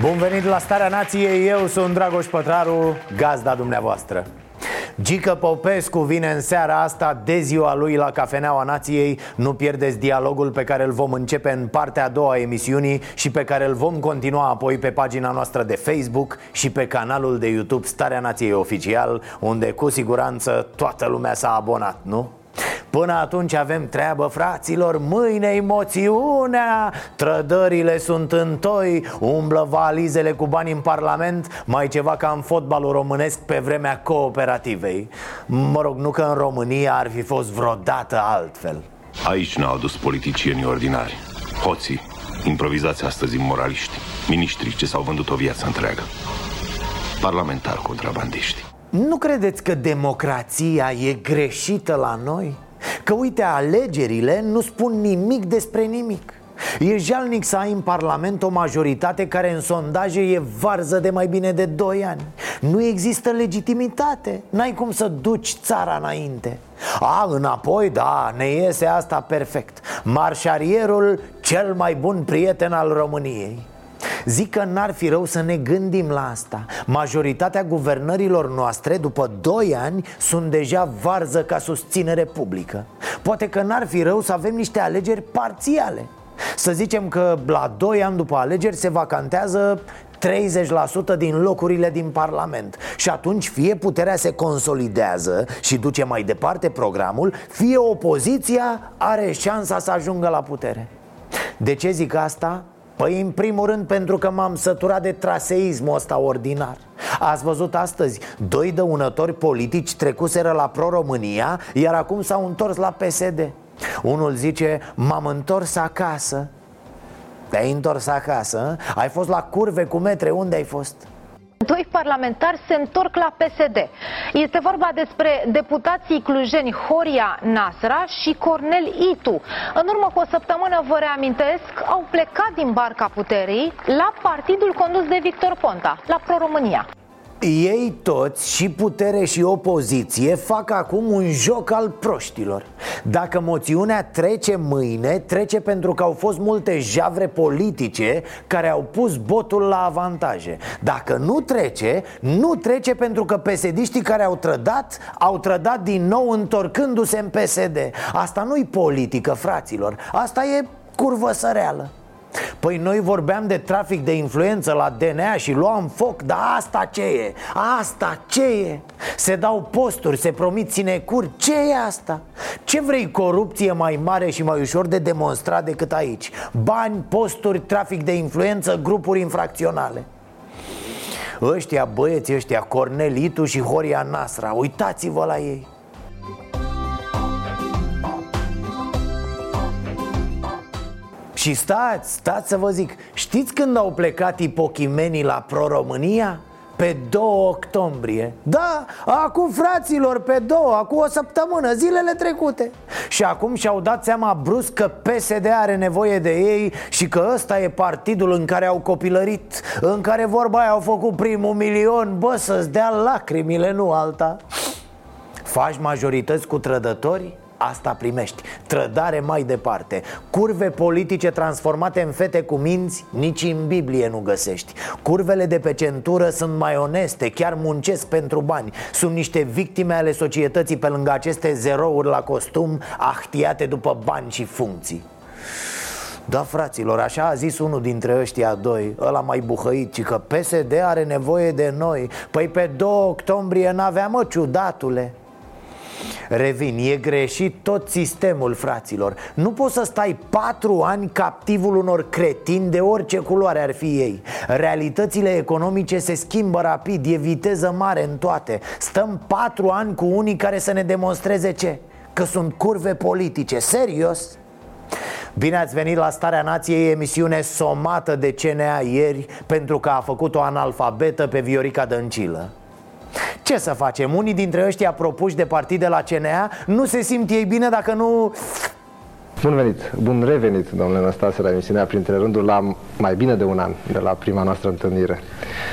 Bun venit la Starea Nației, eu sunt Dragoș Pătraru, gazda dumneavoastră Gică Popescu vine în seara asta de ziua lui la Cafeneaua Nației Nu pierdeți dialogul pe care îl vom începe în partea a doua a emisiunii Și pe care îl vom continua apoi pe pagina noastră de Facebook Și pe canalul de YouTube Starea Nației Oficial Unde cu siguranță toată lumea s-a abonat, nu? Până atunci avem treabă, fraților, mâine emoțiunea Trădările sunt în toi, umblă valizele cu bani în parlament Mai ceva ca în fotbalul românesc pe vremea cooperativei. Mă rog, nu că în România ar fi fost vreodată altfel. Aici n-au adus politicienii ordinari. Hoții, improvizați astăzi moraliști. Ministrii ce s-au vândut o viață întreagă. Parlamentari contrabandiști Nu credeți că democrația e greșită la noi? Că uite, alegerile nu spun nimic despre nimic. E jalnic să ai în Parlament o majoritate care în sondaje e varză de mai bine de 2 ani. Nu există legitimitate, n-ai cum să duci țara înainte. A, înapoi, da, ne iese asta perfect. Marșarierul cel mai bun prieten al României Zic că n-ar fi rău să ne gândim la asta. Majoritatea guvernărilor noastre, după 2 ani, sunt deja varză ca susținere publică. Poate că n-ar fi rău să avem niște alegeri parțiale. Să zicem că la 2 ani după alegeri se vacantează 30% din locurile din Parlament. Și atunci fie puterea se consolidează și duce mai departe programul Fie opoziția are șansa să ajungă la putere. De ce zic asta? Păi în primul rând pentru că m-am săturat de traseismul ăsta ordinar Ați văzut astăzi, doi dăunători politici trecuseră la Pro-România Iar acum s-au întors la PSD Unul zice, m-am întors acasă Te-ai întors acasă? Ai fost la curve cu metre, unde ai fost? Doi parlamentari se întorc la PSD. Este vorba despre deputații clujeni Horia Nasra și Cornel Itu. În urmă cu o săptămână, vă reamintesc, au plecat din barca puterii la partidul condus de Victor Ponta, la Pro-România. Ei toți, și putere și opoziție, fac acum un joc al proștilor. Dacă moțiunea trece mâine, trece pentru că au fost multe javre politice care au pus botul la avantaje. Dacă nu trece, nu trece pentru că psd care au trădat, au trădat din nou întorcându-se în PSD Asta nu-i politică, fraților, asta e curvă săreală Păi noi vorbeam de trafic de influență la DNA și luam foc Dar asta ce e? Asta ce e? Se dau posturi, se promit sinecuri Ce e asta? Ce vrei corupție mai mare și mai ușor de demonstrat decât aici? Bani, posturi, trafic de influență, grupuri infracționale Ăștia băieți ăștia, Cornelitu și Horia Nasra Uitați-vă la ei Și stați, stați să vă zic Știți când au plecat ipochimenii la Pro-România? Pe 2 octombrie Da, acum fraților, pe 2, acum o săptămână, zilele trecute Și acum și-au dat seama brusc că PSD are nevoie de ei Și că ăsta e partidul în care au copilărit În care vorba aia au făcut primul milion Bă, să-ți dea lacrimile, nu alta Faci majorități cu trădători? Asta primești. Trădare mai departe. Curve politice transformate în fete cu minți Nici în Biblie nu găsești. Curvele de pe centură sunt mai oneste Chiar muncesc pentru bani. Sunt niște victime ale societății Pe lângă aceste zerouri la costum Ahtiate după bani și funcții. Da, fraților, așa a zis unul dintre ăștia doi Ăla mai buhăit, ci că PSD are nevoie de noi. Păi pe 2 octombrie n-avea mă ciudatule Revin, e greșit tot sistemul, fraților. Nu poți să stai patru ani captivul unor cretini de orice culoare ar fi ei. Realitățile economice se schimbă rapid, e viteză mare în toate. Stăm patru ani cu unii care să ne demonstreze ce? Că sunt curve politice, serios? Bine ați venit la Starea Nației, emisiune somată de CNA ieri Pentru că a făcut o analfabetă pe Viorica Dăncilă ce să facem? Unii dintre ăștia propuși de partide la CNA Nu se simt ei bine dacă nu... Bun venit, bun revenit, domnule Năstase, la emisiunea printre rânduri la mai bine de un an de la prima noastră întâlnire.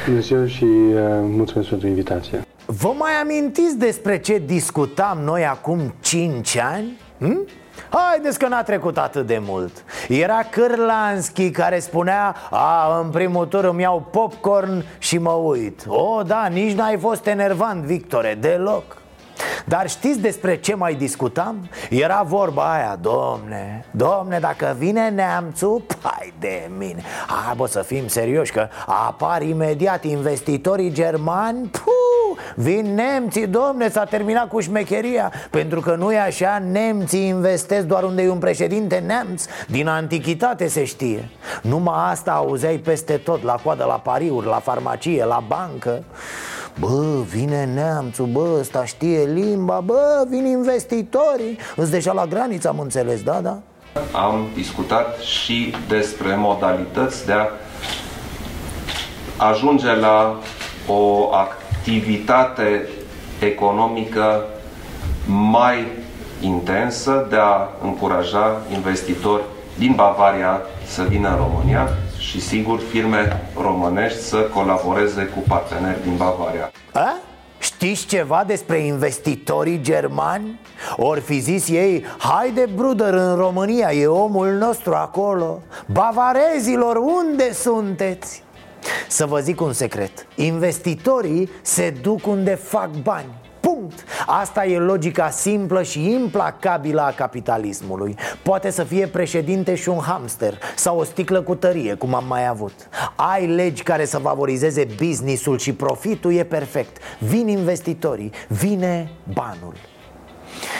Bună ziua și uh, mulțumesc pentru invitație. Vă mai amintiți despre ce discutam noi acum 5 ani? Hm? Haideți că n-a trecut atât de mult. Era Cârlanski care spunea A, în primul tur îmi iau popcorn și mă uit. O, da, nici n-ai fost enervant, Victore, deloc. Dar știți despre ce mai discutam? Era vorba aia, domne Domne, dacă vine neamțul, pai de mine. Hai bă să fim serioși că apar imediat investitorii germani Puh, Vin nemții, domne, s-a terminat cu șmecheria. Pentru că nu e așa, nemții investesc doar unde e un președinte neamț. Din antichitate se știe. Numai asta auzeai peste tot, la coadă la pariuri, la farmacie, la bancă. Bă, vine neamțul, bă, ăsta știe limba, bă, vin investitorii. Îți deja la graniță, am înțeles, da, da? Am discutat și despre modalități de a ajunge la o activitate economică mai intensă, de a încuraja investitori din Bavaria să vină în România și sigur firme românești să colaboreze cu parteneri din Bavaria. A? Știți ceva despre investitorii germani? Or fi zis ei, haide bruder în România, e omul nostru acolo Bavarezilor, unde sunteți? Să vă zic un secret. Investitorii se duc unde fac bani. Punct. Asta e logica simplă și implacabilă a capitalismului. Poate să fie președinte și un hamster Sau o sticlă cu tărie, cum am mai avut. Ai legi care să favorizeze businessul și profitul, e perfect. Vin investitorii, vine banul.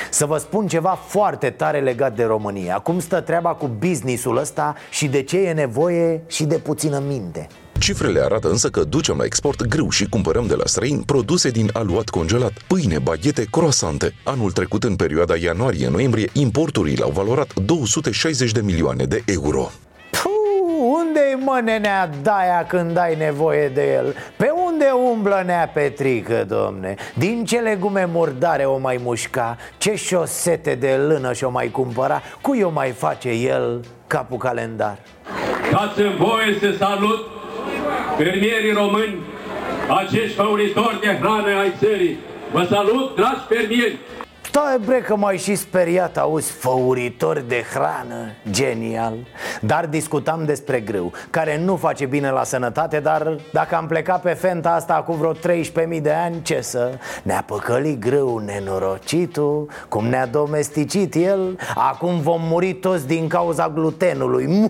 Să vă spun ceva foarte tare legat de România. Cum stă treaba cu businessul ăsta și de ce e nevoie și de puțină minte Cifrele arată însă că ducem la export grâu și cumpărăm de la străini produse din aluat congelat, pâine, baghete, croasante. Anul trecut, în perioada ianuarie-noiembrie, importurile au valorat 260 de milioane de euro. Unde-i mă nenea Daia când ai nevoie de el? Pe unde umblă nea Petrică, domne? Din ce legume murdare o mai mușca? Ce șosete de lână și-o mai cumpăra? Cui o mai face el capul calendar? Dați-mi voie să salut fermierii români, acești făuritori de hrană ai țării. Vă salut, dragi fermieri! Stai bre că m-ai și speriat, auzi, făuritori de hrană Genial. Dar discutam despre grâu Care nu face bine la sănătate Dar dacă am plecat pe fenta asta cu vreo 13.000 de ani Ce să? Ne-a păcălit grâu nenorocitul Cum ne-a domesticit el Acum vom muri toți din cauza glutenului.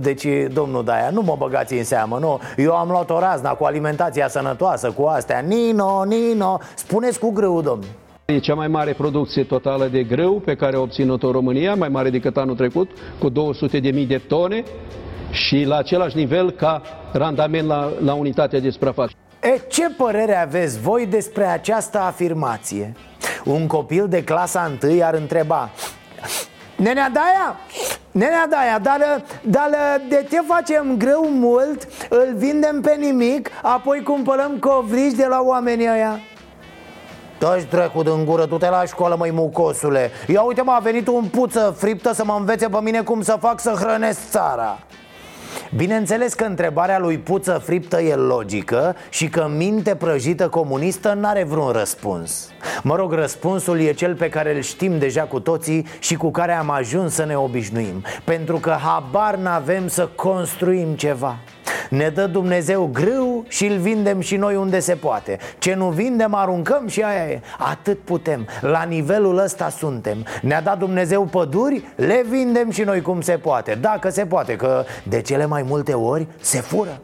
Deci, domnul Daia, nu mă băgați în seamă, nu? Eu am luat o razna cu alimentația sănătoasă Cu astea, Nino, Nino Spuneți cu grâu domn. E cea mai mare producție totală de grâu pe care a obținut-o România, mai mare decât anul trecut, cu 200.000 de tone și la același nivel ca randament la, la unitatea de suprafață. E, ce părere aveți voi despre această afirmație? Un copil de clasa 1 ar întreba Nenea Daia, nenea Daia, dar, dar de ce facem greu mult, îl vindem pe nimic, apoi cumpărăm covrici de la oamenii ăia? Dă-și dracu din gură, tu te la școală, măi mucosule. Ia uite mă, a venit un puță friptă să mă învețe pe mine cum să fac să hrănesc țara. Bineînțeles că întrebarea lui Puță friptă e logică și că minte prăjită comunistă n-are vreun răspuns. Mă rog, răspunsul e cel pe care îl știm deja cu toții și cu care am ajuns să ne obișnuim. Pentru că habar n-avem să construim ceva ne dă Dumnezeu grâu și îl vindem și noi unde se poate. Ce nu vindem aruncăm și aia e. Atât putem, la nivelul ăsta suntem. Ne-a dat Dumnezeu păduri, le vindem și noi cum se poate. Dacă se poate, că de cele mai multe ori se fură.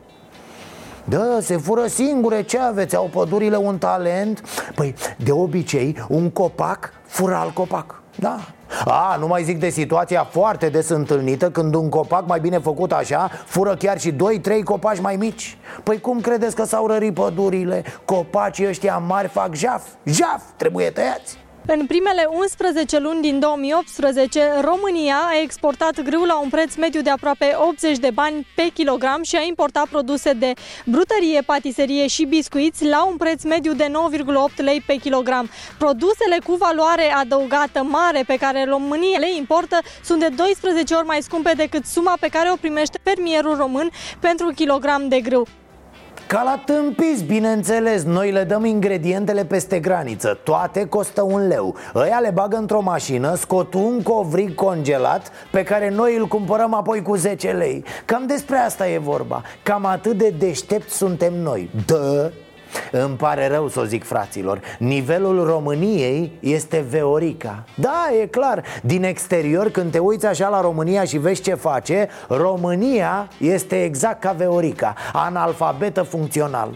Da, se fură singure, ce aveți? Au pădurile un talent? Păi, de obicei, un copac fură alt copac. Da, a, nu mai zic de situația foarte des întâlnită Când un copac mai bine făcut așa Fură chiar și 2-3 copaci mai mici. Păi cum credeți că s-au rărit pădurile? Copacii ăștia mari fac jaf. Jaf, trebuie tăiați În primele 11 luni din 2018, România a exportat grâu la un preț mediu de aproape 80 de bani pe kilogram și a importat produse de brutărie, patiserie și biscuiți la un preț mediu de 9,8 lei pe kilogram. Produsele cu valoare adăugată mare pe care România le importă sunt de 12 ori mai scumpe decât suma pe care o primește fermierul român pentru un kilogram de grâu. Ca la tâmpiți, bineînțeles, noi le dăm ingredientele peste graniță. Toate costă un leu. Ăia le bagă într-o mașină, scot un covrig congelat Pe care noi îl cumpărăm apoi cu 10 lei. Cam despre asta e vorba. Cam atât de deștepți suntem noi. Dă, îmi pare rău să o zic fraților Nivelul României este Veorica. Da, e clar Din exterior, când te uiți așa la România și vezi ce face România este exact ca Veorica Analfabetă funcțional.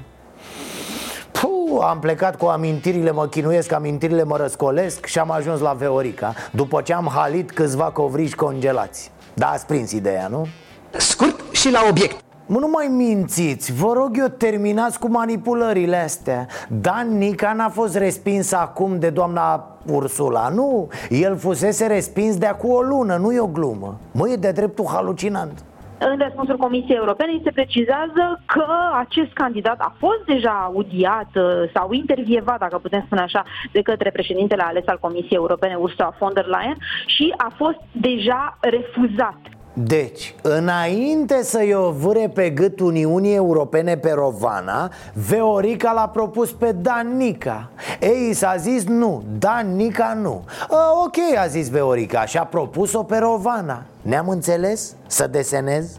Puh, am plecat cu amintirile, mă chinuiesc, amintirile mă răscolesc și am ajuns la Veorica După ce am halit câțiva covriși congelați. Da, ați prins ideea, nu? Scurt și la obiect Mă, nu mai mințiți, vă rog eu, terminați cu manipulările astea. Dan Nica n-a fost respins acum de doamna Ursula, nu. El fusese respins de acum o lună, nu e o glumă. Mă, e de dreptul halucinant. În răspunsul Comisiei Europene se precizează că acest candidat a fost deja audiat uh, sau intervievat, dacă putem spune așa, de către președintele ales al Comisiei Europene, Ursula von der Leyen, și a fost deja refuzat. Deci, înainte să-i ovâre pe gât Uniunii Europene pe Rovana Veorica l-a propus pe Dan Nica Ei s-a zis nu, Dan Nica nu A, Ok, a zis Veorica și a propus-o pe Rovana Ne-am înțeles? Să desenez?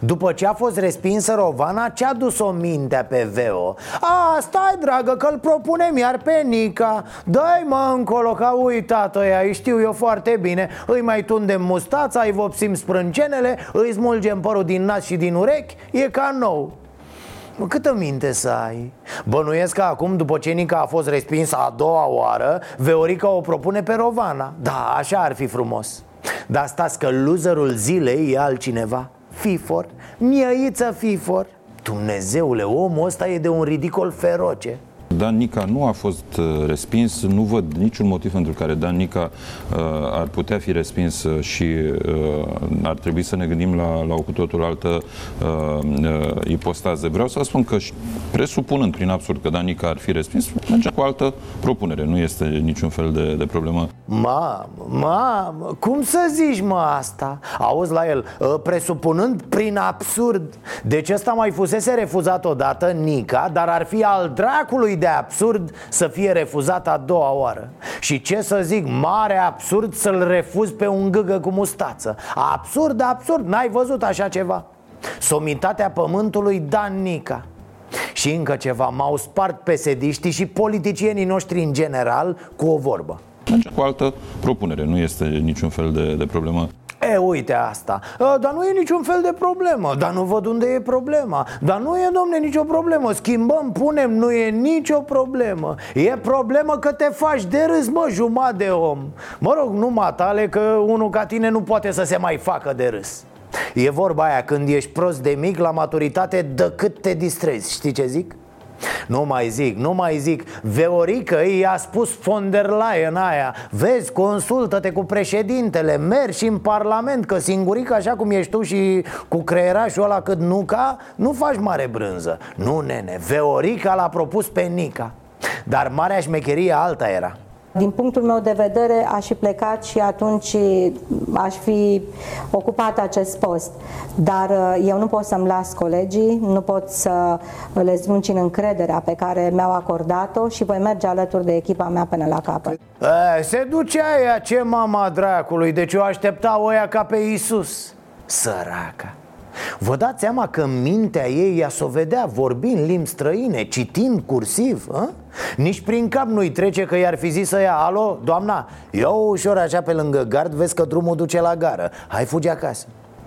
După ce a fost respinsă Rovana, ce-a dus-o mintea pe Veo? A, stai dragă că-l propunem iar pe Nica. Dă-i mă încolo că a uitat-o ea, îi știu eu foarte bine. Îi mai tundem mustața, îi vopsim sprâncenele Îi smulgem părul din nas și din urechi E ca nou. Mă, câtă minte să ai? Bănuiesc că acum, după ce Nica a fost respinsă a doua oară Veorica o propune pe Rovana. Da, așa ar fi frumos. Dar stați că loserul zilei e altcineva Fifor, miăiță Fifor Dumnezeule, omul ăsta e de un ridicol feroce Dan Nica nu a fost uh, respins, nu văd niciun motiv pentru care Dan Nica uh, ar putea fi respins și uh, ar trebui să ne gândim la, la o cu totul altă uh, uh, ipostază. Vreau să spun că presupunând prin absurd că Dan Nica ar fi respins, merge cu altă propunere, nu este niciun fel de, de problemă. Mamă, mamă, cum să zici mă asta? Auzi la el, uh, presupunând prin absurd Deci ăsta mai fusese refuzat odată, Nica, dar ar fi al dracului de absurd să fie refuzat a doua oară. Și ce să zic, mare absurd să-l refuz pe un gâgă cu mustață. Absurd, absurd, n-ai văzut așa ceva? Somitatea pământului Dan Nica. Și încă ceva, m-au spart pesediștii și politicienii noștri în general cu o vorbă Merge cu altă propunere, nu este niciun fel de, de problemă. E, uite asta. Dar nu e niciun fel de problemă. Dar nu văd unde e problema. Dar nu e, domne, nicio problemă. Schimbăm, punem, nu e nicio problemă. E problemă că te faci de râs, mă, jumătate de om. Mă rog, nu matale că unul ca tine nu poate să se mai facă de râs. E vorba aia, când ești prost de mic, la maturitate, de cât te distrezi. Știi ce zic? Nu mai zic, nu mai zic. Veorică i-a spus von der Leyen aia. Vezi, consultă-te cu președintele. Mergi în parlament Că singuric așa cum ești tu și cu creierașul ăla cât nu ca Nu faci mare brânză. Nu, nene, Veorica l-a propus pe Nica. Dar marea șmecherie alta era din punctul meu de vedere, aș fi plecat și atunci aș fi ocupat acest post. Dar uh, eu nu pot să-mi las colegii, nu pot să le zvâncin încrederea pe care mi-au acordat-o și voi merge alături de echipa mea până la capăt. E, se ducea ea, ce mama dracului, deci o aștepta oia ca pe Isus. Săraca. Vă dați seama că mintea ei ea s-o vedea vorbind limbi străine, citind cursiv a? Nici prin cap nu-i trece că i-ar fi zis să ia Alo, doamna, ia ușor așa pe lângă gard, vezi că drumul duce la gară Hai, fugi acasă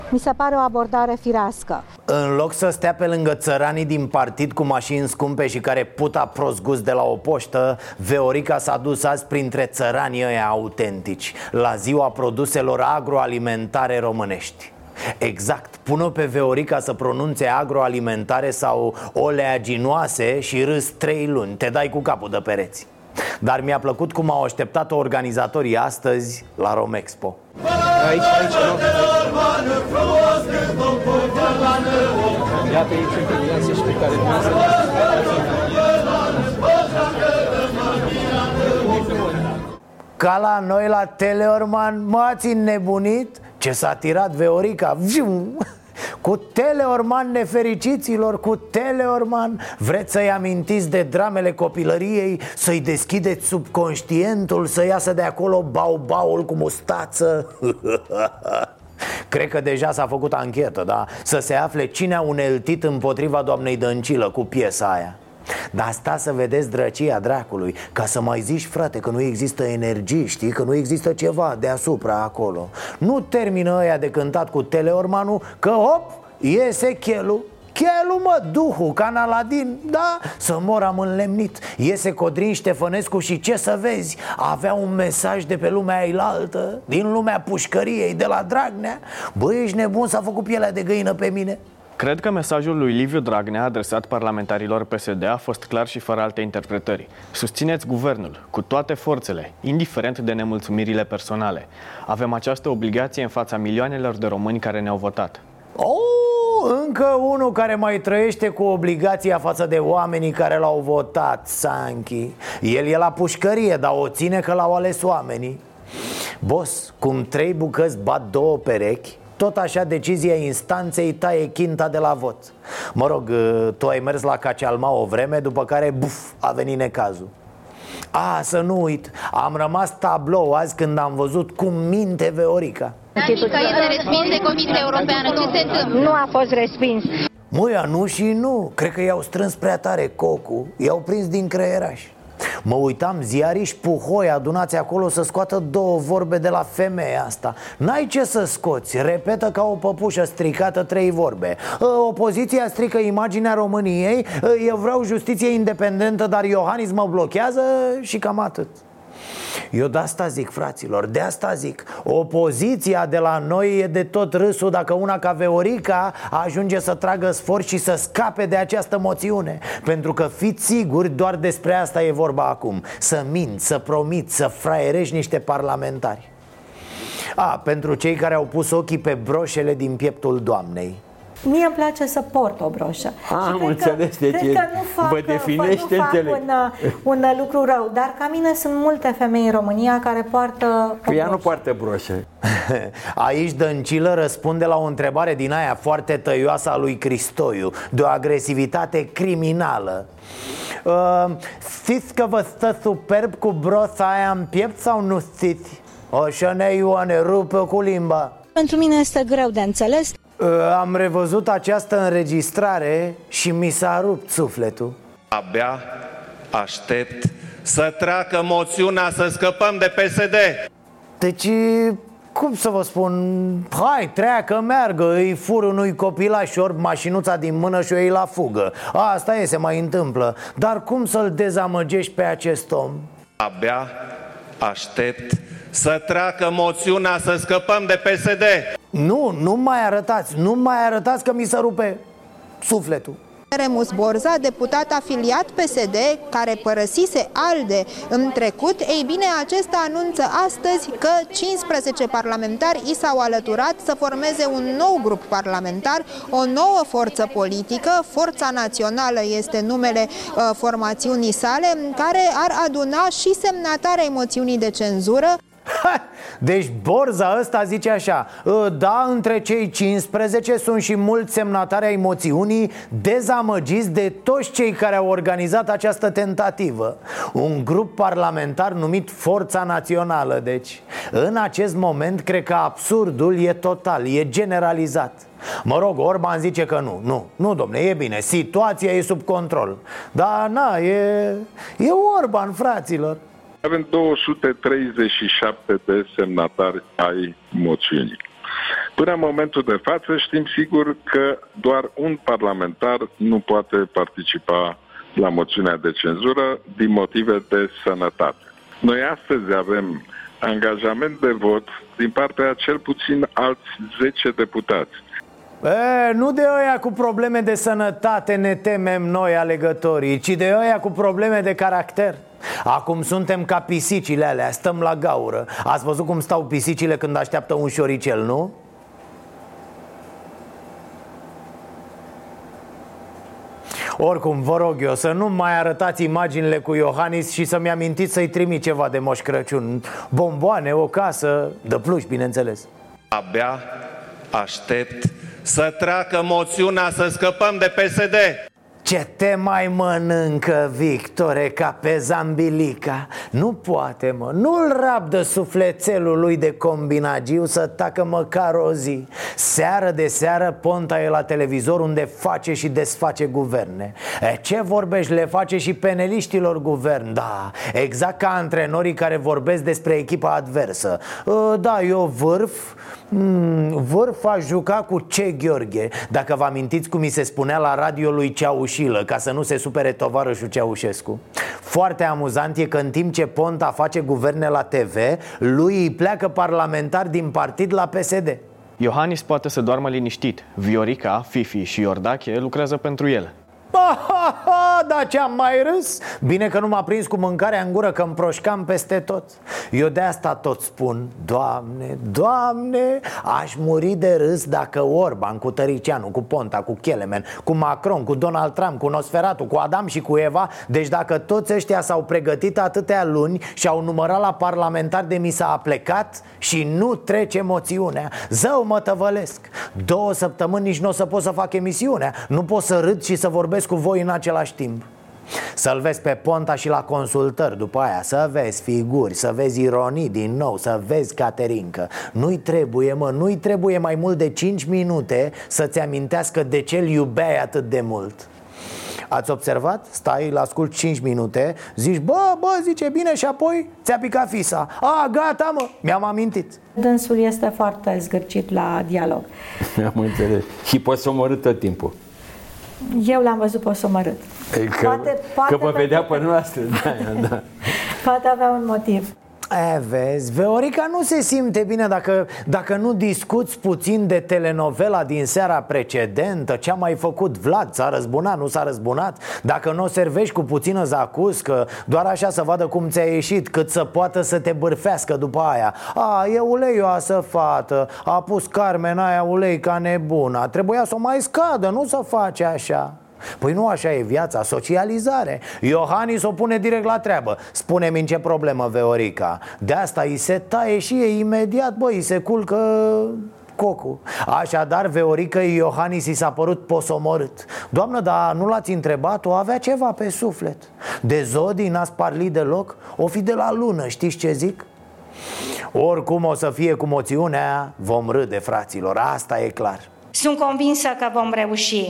mi se pare o abordare firească. În loc să stea pe lângă țăranii din partid cu mașini scumpe și care puta prost gust de la o poștă Veorica s-a dus azi printre țăranii ăia autentici La ziua produselor agroalimentare românești Exact, pun-o pe Veorica să pronunțe agroalimentare sau oleaginoase și râs trei luni. Te dai cu capul de pereți. Dar mi-a plăcut cum au așteptat organizatorii astăzi la Romexpo Aici, aici, nu? Iată aici în și pe care Ca la noi la Teleorman M-ați înnebunit? Ce s-a tirat Veorica Viu! Cu Teleorman nefericiților, cu Teleorman Vreți să-i amintiți de dramele copilăriei Să-i deschideți subconștientul Să iasă de acolo bau-baul cu mustață Cred că deja s-a făcut anchetă, da? Să se afle cine a uneltit împotriva doamnei Dăncilă cu piesa aia dar asta să vedeți drăcia dracului Ca să mai zici, frate, că nu există energie, știi? Că nu există ceva deasupra acolo. Nu termină ăia de cântat cu teleormanul Că hop, iese chelul. Chelu, mă, duhul, ca în Aladin Da, să mor am înlemnit. Iese Codrin Ștefănescu și ce să vezi? Avea un mesaj de pe lumea ailaltă Din lumea pușcăriei, de la Dragnea. Băi, ești nebun, s-a făcut pielea de găină pe mine Cred că mesajul lui Liviu Dragnea adresat parlamentarilor PSD a fost clar și fără alte interpretări. Susțineți guvernul cu toate forțele, indiferent de nemulțumirile personale. Avem această obligație în fața milioanelor de români care ne-au votat. Oh, încă unul care mai trăiește cu obligația față de oamenii care l-au votat, Sanchi El e la pușcărie, dar o ține că l-au ales oamenii Bos, cum trei bucăți bat două perechi tot așa decizia instanței taie chinta de la vot. Mă rog, ă, tu ai mers la Cacealma o vreme, după care, buf, a venit necazul. A, să nu uit, am rămas tablou azi când am văzut cum minte Veorica. Că este respins de Comisia Europeană, ce se întâmplă? Nu a fost respins. Măia, nu și nu, cred că i-au strâns prea tare cocul I-au prins din creieraș Mă uitam ziariși puhoi adunați acolo să scoată două vorbe de la femeia asta. N-ai ce să scoți, repetă ca o păpușă stricată trei vorbe. Ă, Opoziția strică imaginea României ă, Eu vreau justiție independentă, dar Iohannis mă blochează și cam atât eu de asta zic, fraților, de asta zic. Opoziția de la noi e de tot râsul. Dacă una ca Veorica ajunge să tragă sfor și să scape de această moțiune. Pentru că fiți siguri, doar despre asta e vorba acum. Să mint, să promit, să fraierești niște parlamentari. A, pentru cei care au pus ochii pe broșele din pieptul doamnei Mie îmi place să port o broșă. Am și înțeles de ce că nu fac, vă definește nu fac un, un lucru rău, dar ca mine sunt multe femei în România care poartă Că ea nu poartă broșe. Aici Dăncilă răspunde la o întrebare din aia foarte tăioasă a lui Cristoiu De o agresivitate criminală uh, Știți că vă stă superb cu brosa aia în piept sau nu știți? Așa ne Ioane, rupă cu limba Pentru mine este greu de înțeles Uh, am revăzut această înregistrare și mi s-a rupt sufletul. Abia aștept să treacă moțiunea să scăpăm de PSD Deci, cum să vă spun, hai, treacă, meargă, îi fur unui copilaș orb mașinuța din mână și o iei la fugă. Asta e, se mai întâmplă. Dar cum să-l dezamăgești pe acest om? Abia aștept să treacă moțiunea să scăpăm de PSD. Nu, nu mai arătați, nu mai arătați că mi se rupe sufletul. Remus Borza, deputat afiliat PSD, care părăsise ALDE în trecut, ei bine, acesta anunță astăzi că 15 parlamentari i s-au alăturat să formeze un nou grup parlamentar, o nouă forță politică, Forța Națională este numele uh, formațiunii sale, care ar aduna și semnatarea moțiunii de cenzură. Deci Borza ăsta zice așa ă, Da, între cei 15 sunt și mulți semnatari ai moțiunii Dezamăgiți de toți cei care au organizat această tentativă. Un grup parlamentar numit Forța Națională Deci, în acest moment, cred că absurdul e total, e generalizat. Mă rog, Orban zice că nu, nu, nu domne, e bine, situația e sub control. Dar na, e, e Orban, fraților avem 237 de semnatari ai moțiunii. Până în momentul de față știm sigur că doar un parlamentar nu poate participa la moțiunea de cenzură din motive de sănătate. Noi astăzi avem angajament de vot din partea a cel puțin alți 10 deputați. E, nu de ăia cu probleme de sănătate ne temem noi alegătorii, ci de ăia cu probleme de caracter Acum suntem ca pisicile alea, stăm la gaură Ați văzut cum stau pisicile când așteaptă un șoricel, nu? Oricum, vă rog eu să nu mai arătați imaginile cu Iohannis și să-mi amintiți să-i trimit ceva de Moș Crăciun Bomboane, o casă, de pluș, bineînțeles Abia aștept să treacă moțiunea să scăpăm de PSD. Ce te mai mănâncă, Victore, ca pe zambilica? Nu poate, mă, nu-l rabdă sufletelul lui de combinagiu să tacă măcar o zi. Seară de seară Ponta e la televizor unde face și desface guverne. E, Ce vorbești, le face și peneliștilor guvern, da. Exact ca antrenorii care vorbesc despre echipa adversă. E, Da, eu vârf Mm, vârf a juca cu ce Gheorghe. Dacă vă amintiți cum mi se spunea la radio lui Ceaușilă Ca să nu se supere tovarășul Ceaușescu. Foarte amuzant e că în timp ce Ponta face guverne la TV Lui îi pleacă parlamentar din partid la PSD Iohannis poate să doarmă liniștit. Viorica, Fifi și Iordache lucrează pentru el. Ha, ha, ha, da ce-am mai râs? Bine că nu m-a prins cu mâncarea în gură Că împroșcam peste tot. Eu de asta tot spun Doamne, Doamne Aș muri de râs dacă Orban Cu Tăricianu, cu Ponta, cu Kelemen Cu Macron, cu Donald Trump, cu Nosferatu Cu Adam și cu Eva Deci dacă toți ăștia s-au pregătit atâtea luni Și au numărat la parlamentar de mi s-a plecat Și nu trece moțiunea Zău mă tăvălesc. Două săptămâni nici nu o să pot să fac emisiunea Nu pot să râd și să vorbesc cu voi în același timp să-l vezi pe Ponta și la consultări după aia Să vezi figuri, să vezi ironii din nou Să vezi Caterincă. Nu-i trebuie, mă, nu-i trebuie mai mult de 5 minute Să-ți amintească de ce-l iubeai atât de mult. Ați observat? Stai, îl ascult 5 minute Zici, bă, bă, zice bine și apoi ți-a picat fisa. A, gata, mă, mi-am amintit. Dânsul este foarte zgârcit la dialog. Am înțeles. Și poți să omorâ tot timpul Eu l-am văzut posomărât Că, Poate- poate că vă vedea pe pentru- noastră da, da. Poate avea un motiv E, vezi, Veorica nu se simte bine dacă, dacă nu discuți puțin de telenovela din seara precedentă. Ce a mai făcut Vlad, s-a răzbunat, nu s-a răzbunat? Dacă nu o servești cu puțină zacuscă Doar așa să vadă cum ți-a ieșit Cât să poată să te bârfească după aia. A, e uleioasă fată. A pus Carmen aia ulei ca nebuna. Trebuia să o mai scadă, nu să face așa Păi nu așa e viața, socializare Iohannis o pune direct la treabă Spune-mi în ce problemă, Veorica De asta îi se taie și e imediat, băi, îi se culcă cocul Așadar, Veorica Iohannis i s-a părut posomorât Doamnă, dar nu l-ați întrebat? O avea ceva pe suflet De zodii n-ați parlit deloc? O fi de la lună, știți ce zic? Oricum o să fie cu moțiunea, vom râde, fraților, asta e clar Sunt convinsă că vom reuși.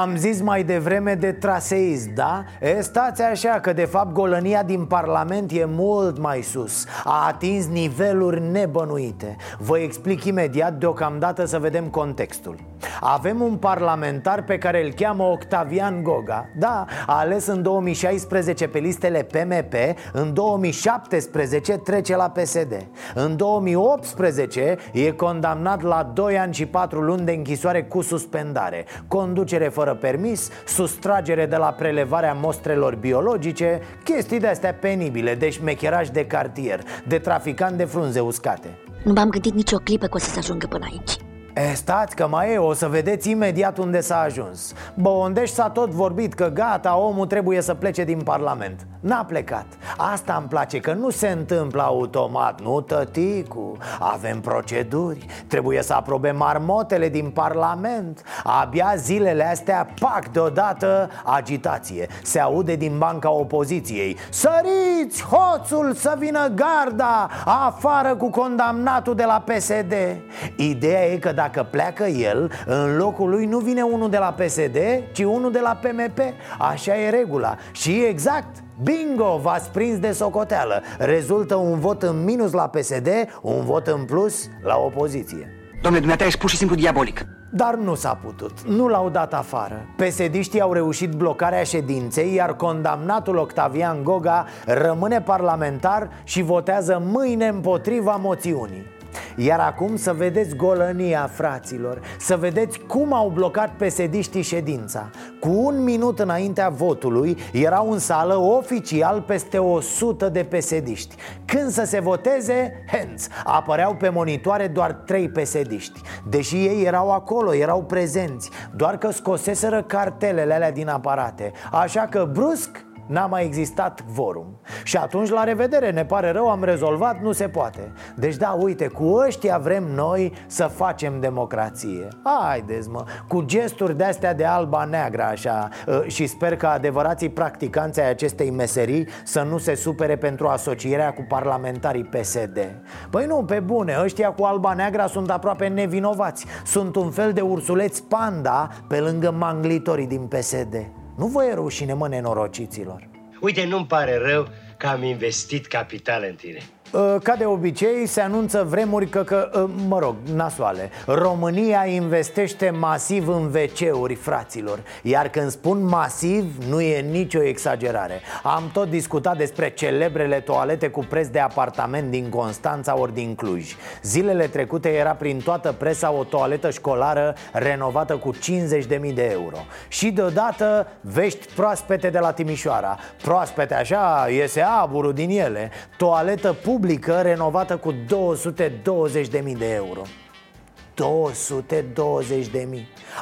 Am zis mai devreme de traseism, da? E, stați așa că de fapt golănia din Parlament e mult mai sus. A atins niveluri nebănuite. Vă explic imediat deocamdată să vedem contextul. Avem un parlamentar pe care îl cheamă Octavian Goga Da, a ales în 2016 pe listele PMP În 2017 trece la PSD În 2018 e condamnat la 2 ani și 4 luni de închisoare cu suspendare. Conducere fără permis, sustragere de la prelevarea mostrelor biologice Chestii de-astea penibile, de șmecheraj de cartier De traficant de frunze uscate Nu m-am gândit nicio clipă că o să se ajungă până aici. E, stați că mai e, o să vedeți imediat unde s-a ajuns. Bondeș s-a tot vorbit că gata, omul trebuie să plece din Parlament. N-a plecat. Asta îmi place, că nu se întâmplă automat, nu tăticu? Avem proceduri, trebuie să aprobăm marmotele din Parlament. Abia zilele astea, pac, deodată, agitație. Se aude din banca opoziției. Săriți, hoțul, să vină garda Afară cu condamnatul de la PSD Ideea e că dacă pleacă el, în locul lui nu vine unul de la PSD, ci unul de la PMP Așa e regula. Și exact, Bingo, v-ați prins de socoteală. Rezultă un vot în minus la PSD, un vot în plus la opoziție. Domnule, dumneata ești pur și simplu diabolic. dar nu s-a putut, nu l-au dat afară. Psd au reușit blocarea ședinței Iar condamnatul Octavian Goga rămâne parlamentar și votează mâine împotriva moțiunii Iar acum să vedeți golănia, fraților Să vedeți cum au blocat pesediștii ședința. Cu un minut înaintea votului Erau în sală oficial peste 100 de pesediști. Când să se voteze, hens Apăreau pe monitoare doar 3 pesediști. Deși ei erau acolo, erau prezenți Doar că scoseseră cartelele alea din aparate. Așa că brusc N-a mai existat vorum. Și atunci la revedere, ne pare rău, am rezolvat, nu se poate. Deci da, uite, cu ăștia vrem noi să facem democrație. Haideți mă, cu gesturi de-astea de alba-neagră așa ă, Și sper că adevărații practicanți ai acestei meserii Să nu se supere pentru asocierea cu parlamentarii PSD Păi nu, pe bune, ăștia cu alba-neagra sunt aproape nevinovați. Sunt un fel de ursuleți panda pe lângă manglitorii din PSD nu vă e rușine, mă, nenorociților? Uite, nu-mi pare rău că am investit capital în tine. Uh, ca de obicei, se anunță vremuri că, că uh, mă rog, nasoale. România investește masiv în WC-uri, fraților. Iar când spun masiv, nu e nicio exagerare. Am tot discutat despre celebrele toalete cu preț de apartament din Constanța ori din Cluj. Zilele trecute era prin toată presa o toaletă școlară renovată cu 50.000 de euro. Și deodată vești proaspete de la Timișoara. Proaspete așa, iese aburul din ele. Toaletă publică publică renovată cu 220.000 de euro. 220.000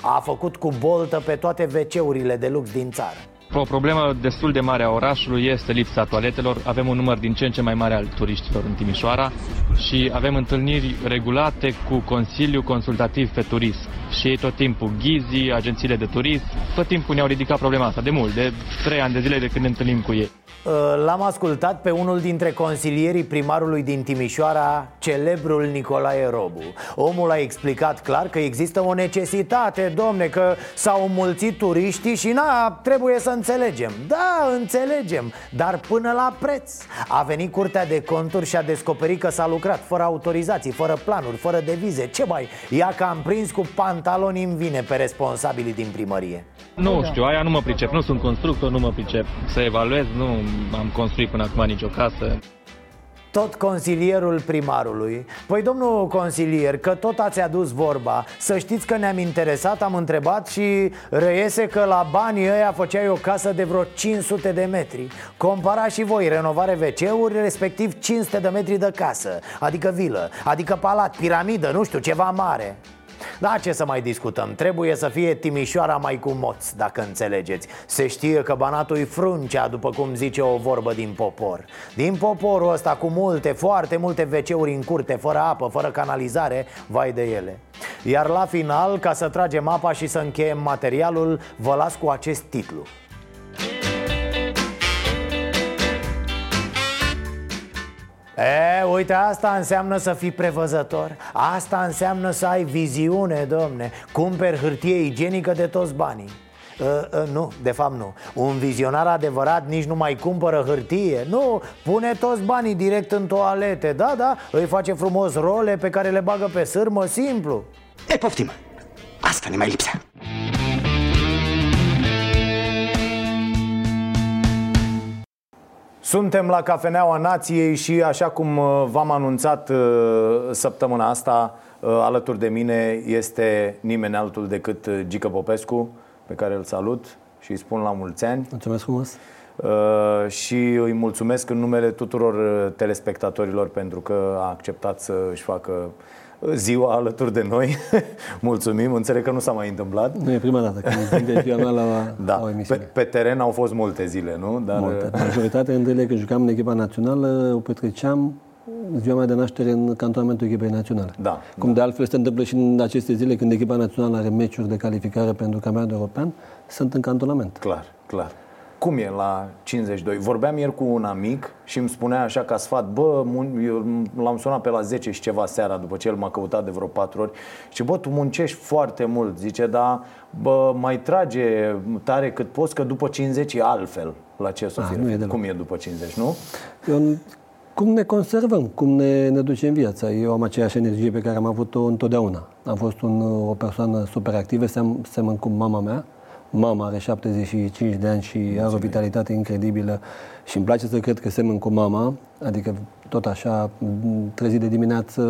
A făcut cu boltă pe toate WC-urile de lux din țară o problemă destul de mare a orașului este lipsa toaletelor. Avem un număr din ce în ce mai mare al turiștilor în Timișoara și avem întâlniri regulate cu Consiliul Consultativ pe Turism. Și ei tot timpul, ghizii, agențiile de turism, tot timpul ne-au ridicat problema asta de mult, de trei ani de zile de când ne întâlnim cu ei. Uh, l-am ascultat pe unul dintre consilierii primarului din Timișoara, celebrul Nicolae Robu Omul a explicat clar că există o necesitate, domne, că s-au mulțit turiștii și na, trebuie să înțelegem. Da, înțelegem, dar până la preț. A venit curtea de conturi și a descoperit că s-a lucrat fără autorizații, fără planuri, fără devize. Ce mai, ia că am prins cu pantaloni în vine pe responsabilii din primărie. Nu știu, aia nu mă pricep, nu sunt constructor, nu mă pricep să evaluez, nu am construit până acum nicio casă tot consilierul primarului. Păi domnul consilier, că tot ați adus vorba Să știți că ne-am interesat, am întrebat și reiese că la banii ăia făceai o casă de vreo 500 de metri. Compara și voi renovare WC-uri, respectiv 500 de metri de casă Adică vilă, adică palat, piramidă, nu știu, ceva mare da, ce să mai discutăm? Trebuie să fie Timișoara mai cu moț, dacă înțelegeți. Se știe că Banatul e fruncea, după cum zice o vorbă din popor. Din poporul ăsta cu multe, foarte multe wc în curte, fără apă, fără canalizare, vai de ele. Iar la final, ca să tragem apa și să încheiem materialul, vă las cu acest titlu E, uite, asta înseamnă să fii prevăzător. Asta înseamnă să ai viziune, domne. Cumperi hârtie igienică de toți banii. Uh, uh, nu, de fapt nu. Un vizionar adevărat nici nu mai cumpără hârtie. Nu, pune toți banii direct în toalete. Da, da, îi face frumos role pe care le bagă pe sârmă, simplu. E, poftim, asta ne mai lipsea Suntem la Cafeneaua Nației și așa cum uh, v-am anunțat uh, săptămâna asta uh, Alături de mine este nimeni altul decât Gică Popescu Pe care îl salut și îi spun la mulți ani. Mulțumesc frumos. Și îi mulțumesc în numele tuturor telespectatorilor pentru că a acceptat să își facă ziua alături de noi. Mulțumim, înțeleg că nu s-a mai întâmplat. Nu e prima dată când vin ziua mea la, da. la o emisiune. Pe, pe teren au fost multe zile, nu? Dar... Multe. Majoritatea dintre ele când jucam în echipa națională o petreceam ziua mea de naștere în cantonamentul echipei naționale. Da, Cum da. de altfel se întâmplă și în aceste zile când echipa națională are meciuri de calificare pentru campionatul european, sunt în cantonament. Clar, clar. Cum e la 52? Vorbeam ieri cu un amic și îmi spunea așa ca sfat Bă, eu l-am sunat pe la 10 și ceva seara După ce el m-a căutat de vreo 4 ori Și bă, tu muncești foarte mult Zice, dar bă, mai trage tare cât poți Că după 50 e altfel La ce să ah, fie? Cum e după 50, nu? Eu, cum ne conservăm, cum ne, ne ducem viața. Eu am aceeași energie pe care am avut-o întotdeauna. Am fost un, o persoană super activă, sem, semăn cu mama mea, Mama are 75 de ani și are o vitalitate incredibilă și îmi place să cred că semăn cu mama, adică tot așa, m, trezit de dimineață,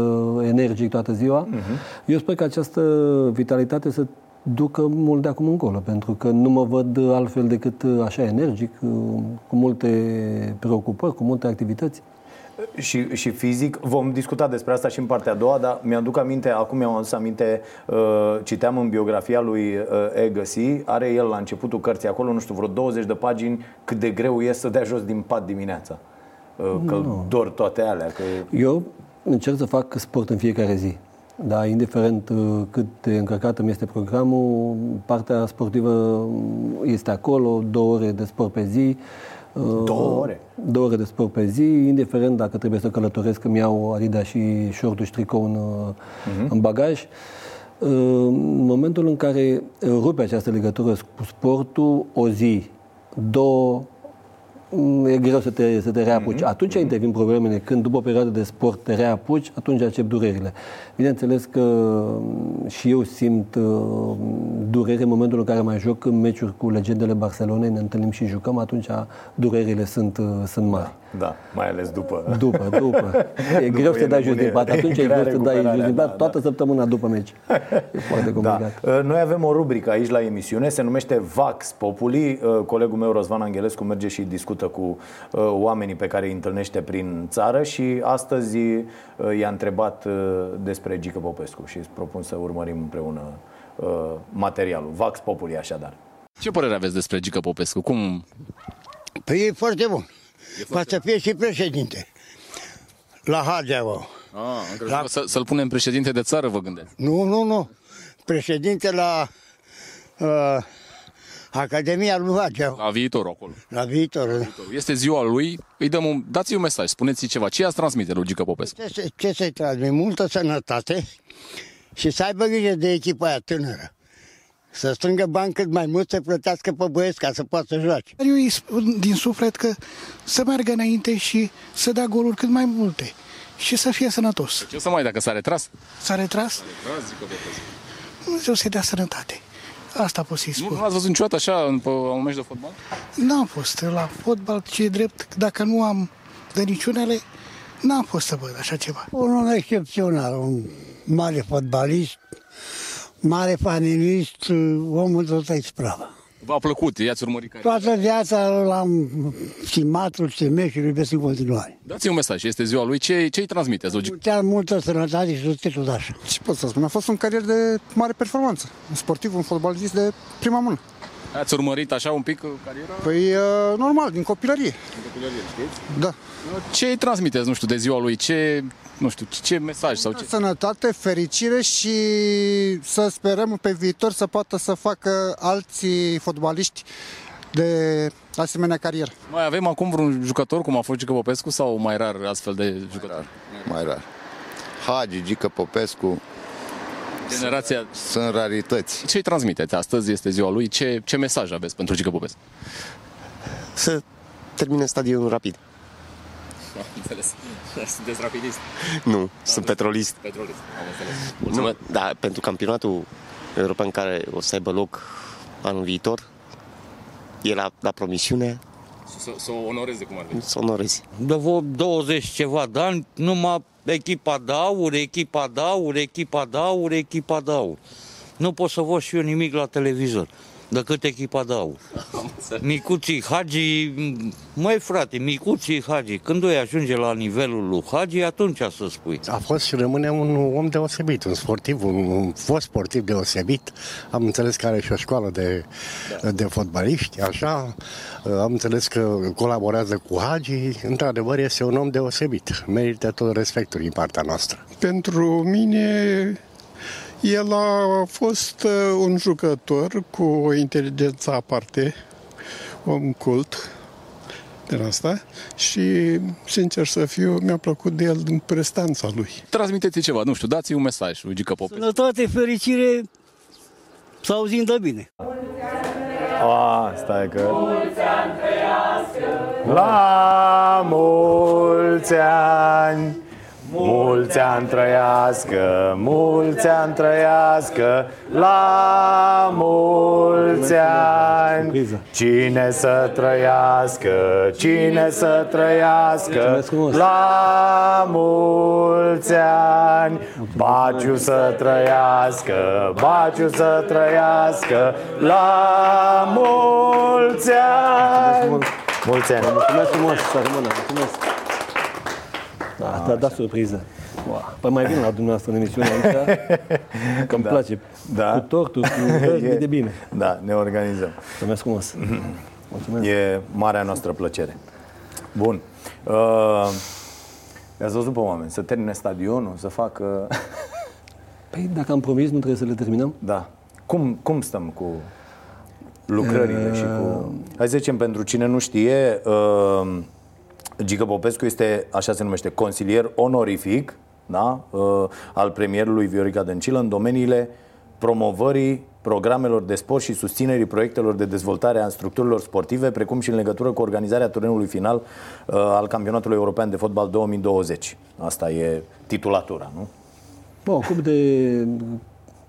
energic toată ziua. Mhm. Eu sper că această vitalitate să ducă mult de acum încolo, pentru că nu mă văd altfel decât așa energic, cu multe preocupări, cu multe activități. Și, și fizic, vom discuta despre asta și în partea a doua, dar mi-aduc aminte, acum mi-am adus aminte, uh, citeam în biografia lui uh, Egăsi, are el la începutul cărții acolo, nu știu, vreo 20 de pagini, cât de greu e să dea jos din pat dimineața. Uh, că Nu. dor toate alea. Că... Eu încerc să fac sport în fiecare zi. Da, indiferent uh, cât de încărcat îmi este programul, partea sportivă este acolo, două ore de sport pe zi. uh, Două ore? Două ore de sport pe zi, indiferent dacă trebuie să călătoresc, îmi iau Adidas și shortul și tricou în, uh, în bagaj. Uh, În momentul în care rupe această legătură cu sportul, o zi, două, mm, e greu să te, să te reapuci. Atunci intervin problemele. Când după o perioadă de sport te reapuci, atunci încep durerile. Bineînțeles că mm, și eu simt uh, durere în momentul în care mai joc în meciuri cu legendele Barcelonei, ne întâlnim și jucăm, atunci durerile sunt, uh, sunt mari. Da, mai ales după. După, după. E După greu să e dai jos din nebunie. pat. Atunci e grea greu să dai jos recuperarea, din pat da, toată săptămâna după meci. E foarte complicat. Da. Noi avem o rubrică aici la emisiune, se numește Vax Populi. Colegul meu, Răzvan Angelescu, merge și discută cu uh, oamenii pe care îi întâlnește prin țară și astăzi uh, i-a întrebat uh, despre Gică Popescu și îți propun să urmărim împreună uh, materialul. Vax Populi, așadar. Ce părere aveți despre Gică Popescu? Cum... Păi e foarte bun. Poate să fie și președinte. La Hageava. Ah, la... să, să-l punem președinte de țară, vă gândeți? Nu, nu, nu. Președinte la uh, Academia lui Hageava. La viitorul acolo. La viitor. Este ziua lui, îi dăm un... dați-i un mesaj, spuneți-i ceva. Ce i-ați transmite lui Gică Popescu? Ce, să- ce să-i transmit? Multă sănătate și să aibă grijă de echipa aia tânără. Să strângă bani cât mai mult, să plătească pe băieți ca să poată să joace. Eu îi spun din suflet că să meargă înainte și să dea goluri cât mai multe și să fie sănătos. Ce o să mai dacă s-a retras? S-a retras? Retras, Gică Popescu. Dumnezeu să-i dea sănătate. Asta pot să-i Nu, spun. nu l-ați văzut niciodată așa în, pe un meci de fotbal? N-am fost la fotbal, ce e drept, dacă nu am de niciunele, n-am fost să văd așa ceva. Un om excepțional, un mare fotbalist, mare fanilist, omul tot ispravă. V-a plăcut, i-ați urmărit care... Toată viața l-am stimat, îl stimez și îl iubesc în continuare. Dați-i un mesaj, este ziua lui, ce, ce-i transmiteți lui Gică? Multă, multă sănătate și succes tot așa. Ce pot să spun? A fost un carier de mare performanță. Un sportiv, un fotbalist de prima mână. Ați urmărit așa un pic uh, cariera? Păi, uh, normal, din copilărie. Din copilărie, știți? Da. Ce îi transmiteți, nu știu, de ziua lui? Ce, nu știu, ce, ce mesaj sau ce? Sănătate, fericire și să sperăm pe viitor să poată să facă alții fotbaliști de asemenea carieră. Mai avem acum vreun jucător cum a fost Gică Popescu sau mai rar astfel de jucători? mai rar. Hagi, Gică Popescu, Generația... sunt rarități. Ce îi transmiteți? Astăzi este ziua lui. Ce, ce mesaj aveți pentru Gică Popescu? Să termine stadionul rapid. Am înțeles. Sunteți rapidist. Nu, sunt petrolist. Petrolist, am înțeles. Nu, Mulțumesc. da, pentru campionatul european care o să aibă loc anul viitor, e la, la promisiune, Să, să o onoreze cum ar veni. să onorezi. De vreo 20 ceva de ani, numai echipa de aur, echipa de aur, echipa de aur, echipa de aur. Nu pot să văd și eu nimic la televizor decât echipa de aur. Micuții Hagi, măi frate, Micuții Hagi, când o ajunge la nivelul lui Hagi, atunci să spui. A fost și rămâne un om deosebit, un sportiv, un, un fost sportiv deosebit. Am înțeles că are și o școală de, da. de fotbaliști, așa. Am înțeles că colaborează cu Hagi. Într-adevăr, este un om deosebit. Merită tot respectul din partea noastră. Pentru mine, el a fost uh, un jucător cu o inteligență aparte, un cult din asta și, sincer să fiu, mi-a plăcut de el din prestanța lui. Transmiteți ceva, nu știu, dați-i un mesaj lui Gică Popescu. Sănătate, fericire, să auzim de bine. A, stai că... La mulți ani Mulți ani trăiască, mulți ani trăiască, la mulți ani. Cine să trăiască, cine să trăiască, la mulți ani. Baciu să trăiască, Baciu să trăiască, la mulți ani. Mulți ani. Mulțumesc frumos, să rămână. Mulțumesc. Da, da, da, surpriză. Wow. Păi mai vin la dumneavoastră în emisiune aici, că îmi Da. place. Da? Cu tortul, cu e de bine. Da, ne organizăm. Mulțumesc frumos. Mulțumesc. E marea noastră plăcere. Bun. Uh, ați văzut pe oameni să termine stadionul, să facă... Păi dacă am promis, nu trebuie să le terminăm? Da. Cum, cum stăm cu lucrările și cu... Hai să zicem, pentru cine nu știe, uh, Gică Popescu este, așa se numește, consilier onorific da? uh, al premierului Viorica Dăncilă în domeniile promovării programelor de sport și susținerii proiectelor de dezvoltare a structurilor sportive, precum și în legătură cu organizarea turneului final uh, al Campionatului European de Fotbal 2020. Asta e titulatura, nu? Mă ocup de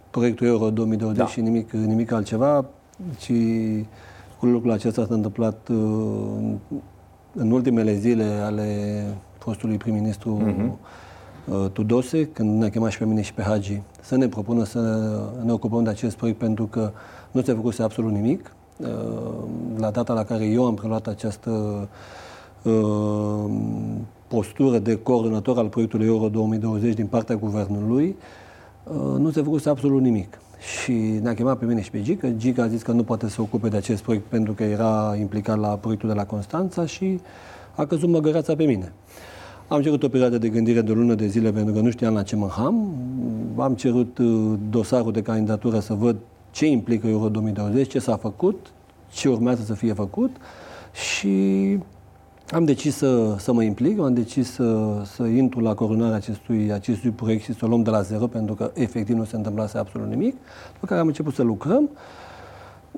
proiectul Euro 2020 da. și nimic, nimic altceva. Și cu lucrul acesta s-a întâmplat uh, în ultimele zile ale fostului prim-ministru Mhm. uh, Tudose, când ne-a chemat și pe mine și pe Hagi să ne propună să ne ocupăm de acest proiect pentru că nu se făcuse absolut nimic. Uh, La data la care eu am preluat această uh, postură de coordonator al proiectului Euro 2020 din partea guvernului, uh, nu se făcuse absolut nimic. Și ne-a chemat pe mine și pe Gica. Gica a zis că nu poate să se ocupe de acest proiect pentru că era implicat la proiectul de la Constanța și a căzut măgărața pe mine. Am cerut o perioadă de gândire de o lună de zile pentru că nu știam la ce mă ham. Am cerut uh, dosarul de candidatură să văd ce implică Euro 2020, ce s-a făcut, ce urmează să fie făcut și am decis să, să mă implic, am decis să, să intru la coronarea acestui, acestui proiect și să o luăm de la zero, pentru că efectiv nu se întâmplase absolut nimic, după care am început să lucrăm.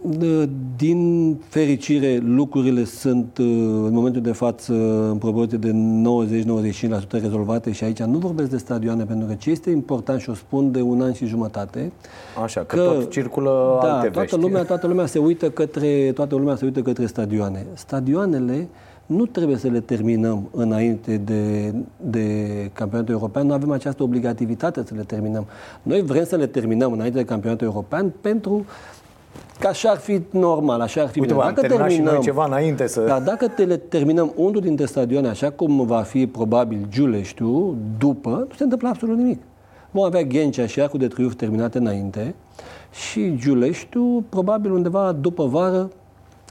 De- Din fericire, lucrurile sunt uh, în momentul de față în proporție de 90-95% rezolvate și aici nu vorbesc de stadioane, pentru că ce este important și o spun de un an și jumătate, Așa, că, că tot circulă da, alte toată vești. lumea, toată lumea se uită către toată lumea se uită către stadioane. Stadioanele nu trebuie să le terminăm înainte de, de campionatul european, nu avem această obligativitate să le terminăm. Noi vrem să le terminăm înainte de campionatul european pentru că așa ar fi normal, așa ar fi Uite, bine. bă, am terminat și noi ceva înainte să... Dar dacă te le terminăm unul dintre stadioane, așa cum va fi probabil Giuleștiu, după, nu se întâmplă absolut nimic. Vom avea Ghencea și Arcul de Triunf terminate înainte și Giuleștiu, probabil undeva după vară,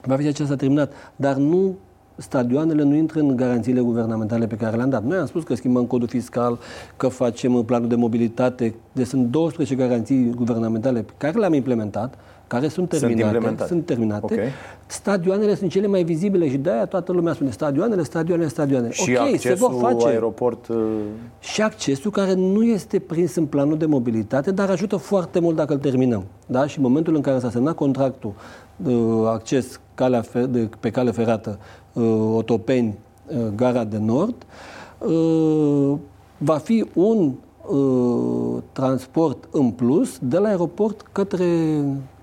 va fi acesta terminat. Dar nu stadioanele nu intră în garanțiile guvernamentale pe care le-am dat. Noi am spus că schimbăm codul fiscal, că facem planul de mobilitate. Deci sunt 12 garanții guvernamentale pe care le-am implementat, care sunt Sunt terminate. implementate. Sunt terminate. Ok. Stadioanele sunt cele mai vizibile și de-aia toată lumea spune stadioanele, stadioanele, stadioane. Și ok, se accesul vor face. aeroport... uh, Și accesul care nu este prins în planul de mobilitate, dar ajută foarte mult dacă îl terminăm. Da? Și în momentul în care s-a semnat contractul uh, acces calea fe- de, pe cale ferată uh, Otopeni, uh, Gara de Nord, uh, va fi un uh, transport în plus de la aeroport către,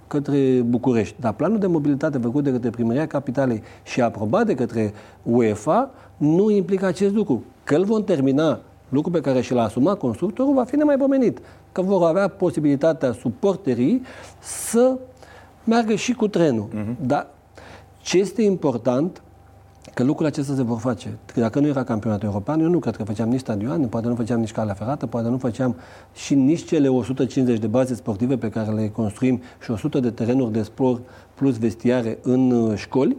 către București. Dar planul de mobilitate făcut de către Primăria Capitalei și aprobat de către UEFA nu implică acest lucru. Că îl vom termina, lucru pe care și l-a asumat constructorul, va fi nemaipomenit. Că vor avea posibilitatea suporterii să meargă și cu trenul. Dar ce este important că lucrurile acestea se vor face. Că Dacă nu era campionatul european, eu nu cred că făceam nici stadioane, poate nu făceam nici calea ferată, poate nu făceam și nici cele 150 de baze sportive pe care le construim și 100 de terenuri de sport plus vestiare în uh, școli,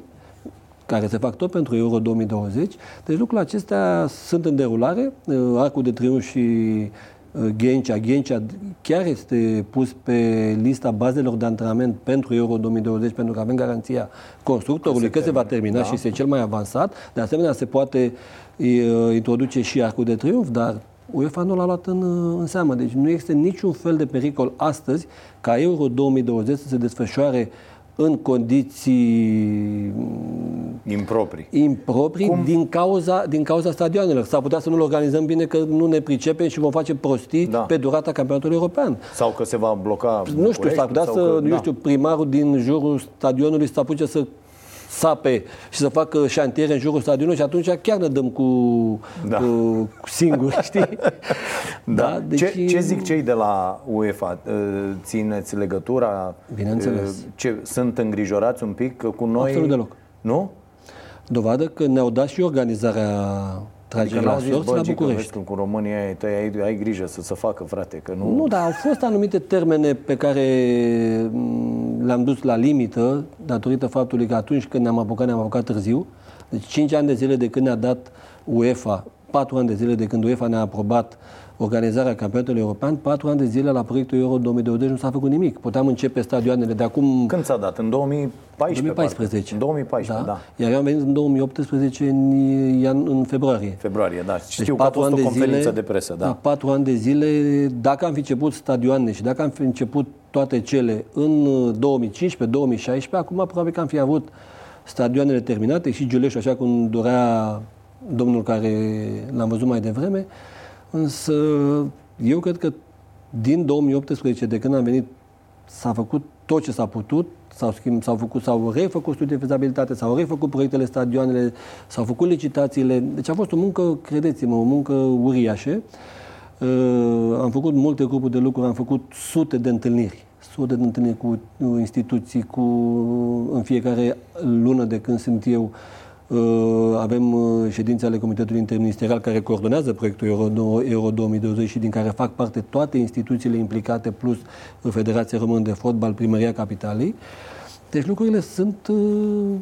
care se fac tot pentru Euro 2020. Deci lucrurile acestea sunt în derulare. Uh, Arcul de Triunf și uh, Ghencea. Ghencea chiar este pus pe lista bazelor de antrenament pentru Euro 2020, pentru că avem garanția constructorului că se, va termina da. și este cel mai avansat. De asemenea, se poate uh, introduce și Arcul de Triunf, dar UEFA nu l-a luat în, uh, în seamă. Deci nu există niciun fel de pericol astăzi ca Euro 2020 să se desfășoare în condiții improprii, improprii Cum? din, cauza, din cauza stadioanelor. S-ar putea să nu-l organizăm bine că nu ne pricepem și vom face prostii da. pe durata campionatului european. Sau că se va bloca Nu știu, s-ar putea să, că, nu da. știu, primarul din jurul stadionului să apuce să sape și să facă șantiere în jurul stadionului și atunci chiar ne dăm cu, da. cu singuri, știi? da. da deci... ce, ce zic cei de la UEFA? Țineți legătura? Bineînțeles. Ce, sunt îngrijorați un pic cu noi? Absolut deloc. Nu? Dovadă că ne-au dat și organizarea tragerea adică la sorți la București. Că, cu România ai, ai, ai grijă să se facă, frate, că nu... Nu, dar au fost anumite termene pe care mm, le-am dus la limită, datorită faptului că atunci când ne-am apucat, ne-am apucat târziu. Deci 5 ani de zile de când ne-a dat UEFA, 4 ani de zile de când UEFA ne-a aprobat organizarea campionatului european, patru ani de zile la proiectul Euro 2020 nu s-a făcut nimic. Puteam începe stadioanele de acum... Când s-a dat? În 2014? 2014. În 2014, da. da. Iar eu am venit în 2018, în, în februarie. Februarie, da. Știu deci, că a fost o conferință de, zile, de presă, da. da. Patru ani de zile, dacă am fi început stadioane și dacă am fi început toate cele în 2015-2016, acum probabil că am fi avut stadioanele terminate și Giuleș, așa cum dorea domnul care l-am văzut mai devreme, Însă eu cred că din 2018, de când am venit, s-a făcut tot ce s-a putut, s-au, schimb, s-au făcut, s-au refăcut studii de fezabilitate, s-au refăcut proiectele stadioanele, s-au făcut licitațiile. Deci a fost o muncă, credeți-mă, o muncă uriașă. Uh, am făcut multe grupuri de lucru, am făcut sute de întâlniri sute de întâlniri cu instituții, cu, în fiecare lună de când sunt eu Uh, avem uh, ședințe ale Comitetului Interministerial care coordonează proiectul Euro, Euro 2020 și din care fac parte toate instituțiile implicate, plus Federația Română de Fotbal, Primăria Capitalei. Deci lucrurile sunt uh,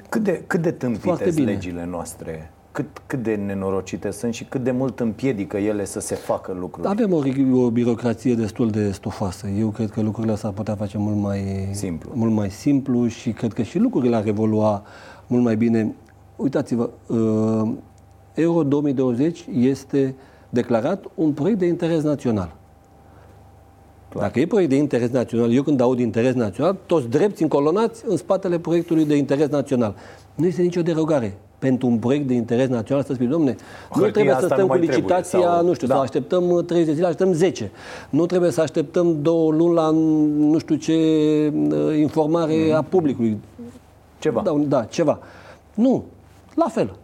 Cât de, cât de tâmpite sunt legile noastre? Cât, cât de nenorocite sunt și cât de mult împiedică ele să se facă lucruri? Avem o, o birocrație destul de stufoasă. Eu cred că lucrurile s-ar putea face mult mai simplu. mult mai simplu și cred că și lucrurile ar evolua mult mai bine uitați-vă, uh, Euro 2020 este declarat un proiect de interes național. Clar. Dacă e proiect de interes național, eu când aud interes național, toți drepți încolonați în spatele proiectului de interes național. Nu este nicio derogare pentru un proiect de interes național să spui, domne, nu trebuie să stăm cu licitația, trebuie, sau... nu știu, da. să așteptăm 30 de zile, așteptăm 10. Nu trebuie să așteptăm două luni la nu știu ce uh, informare mm. a publicului. Ceva. Da, da, ceva. Nu la fel.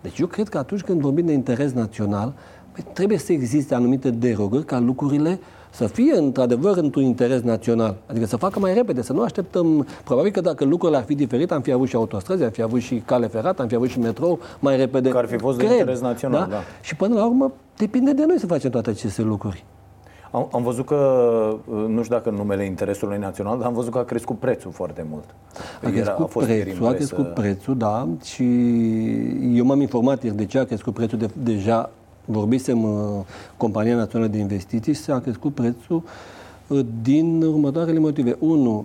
Deci eu cred că atunci când vorbim de interes național, păi trebuie să existe anumite derogări ca lucrurile să fie într-adevăr într-un interes național. Adică să facă mai repede, să nu așteptăm. Probabil că dacă lucrurile ar fi diferite, am fi avut și autostrăzi, am fi avut și cale ferată, am fi avut și metrou mai repede. Că ar fi fost Cred, de interes național, da? da. Și până la urmă depinde de noi să facem toate aceste lucruri. Am, am văzut că, nu știu dacă în numele interesului național, dar am văzut că a crescut prețul foarte mult. A crescut Era, a fost prețul, a crescut prețul, da, și eu m-am informat ieri de ce a crescut prețul de, deja vorbisem uh, Compania Națională de Investiții și a crescut prețul uh, din următoarele motive. 1.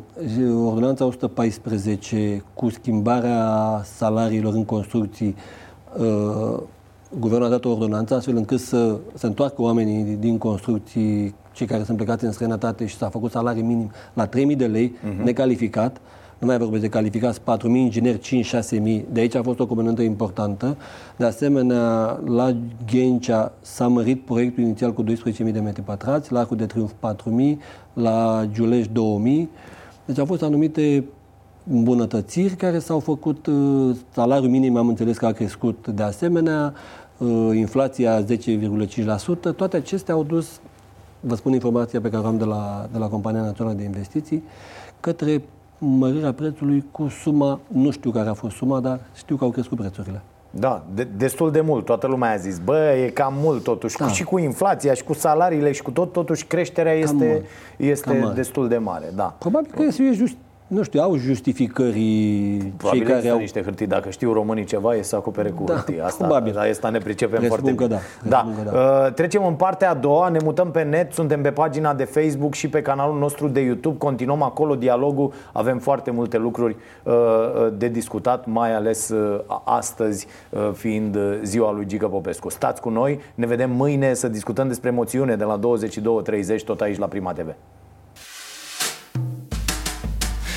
Ordonanța 114 cu schimbarea salariilor în construcții uh, Guvernul a dat o ordonanță astfel încât să se întoarcă oamenii din construcții, cei care sunt plecați în străinătate și s-a făcut salarii minim la 3.000 de lei, uh-huh. necalificat. Nu mai vorbesc de calificați, 4.000 ingineri, 5-6.000. De aici a fost o componentă importantă. De asemenea, la Ghencea s-a mărit proiectul inițial cu 12.000 de metri pătrați, la Arcul de Triunf 4.000, la Giuleș 2.000. Deci au fost anumite îmbunătățiri care s-au făcut. Uh, salariul minim am înțeles că a crescut de asemenea, uh, inflația 10,5%. Toate acestea au dus, vă spun informația pe care o am de la, de la Compania Națională de Investiții, către mărirea prețului cu suma, nu știu care a fost suma, dar știu că au crescut prețurile. Da, de, destul de mult. Toată lumea a zis, bă, e cam mult totuși. Da. Și cu inflația și cu salariile și cu tot, totuși creșterea cam este, mult. este destul de mare. Da. Probabil că este just, nu știu, au justificări probabil cei care au... niște hârtii. Dacă știu românii ceva, e să acopere cu da, hârtii. Asta, probabil. asta ne pricepem Presupun foarte bine. Da. da. Că da. Uh, trecem în partea a doua, ne mutăm pe net, suntem pe pagina de Facebook și pe canalul nostru de YouTube. Continuăm acolo dialogul, avem foarte multe lucruri uh, uh de discutat, mai ales uh, astăzi uh, fiind uh, ziua lui Gică Popescu. Stați cu noi, ne vedem mâine să discutăm despre moțiune de la 22.30 tot aici la Prima TV.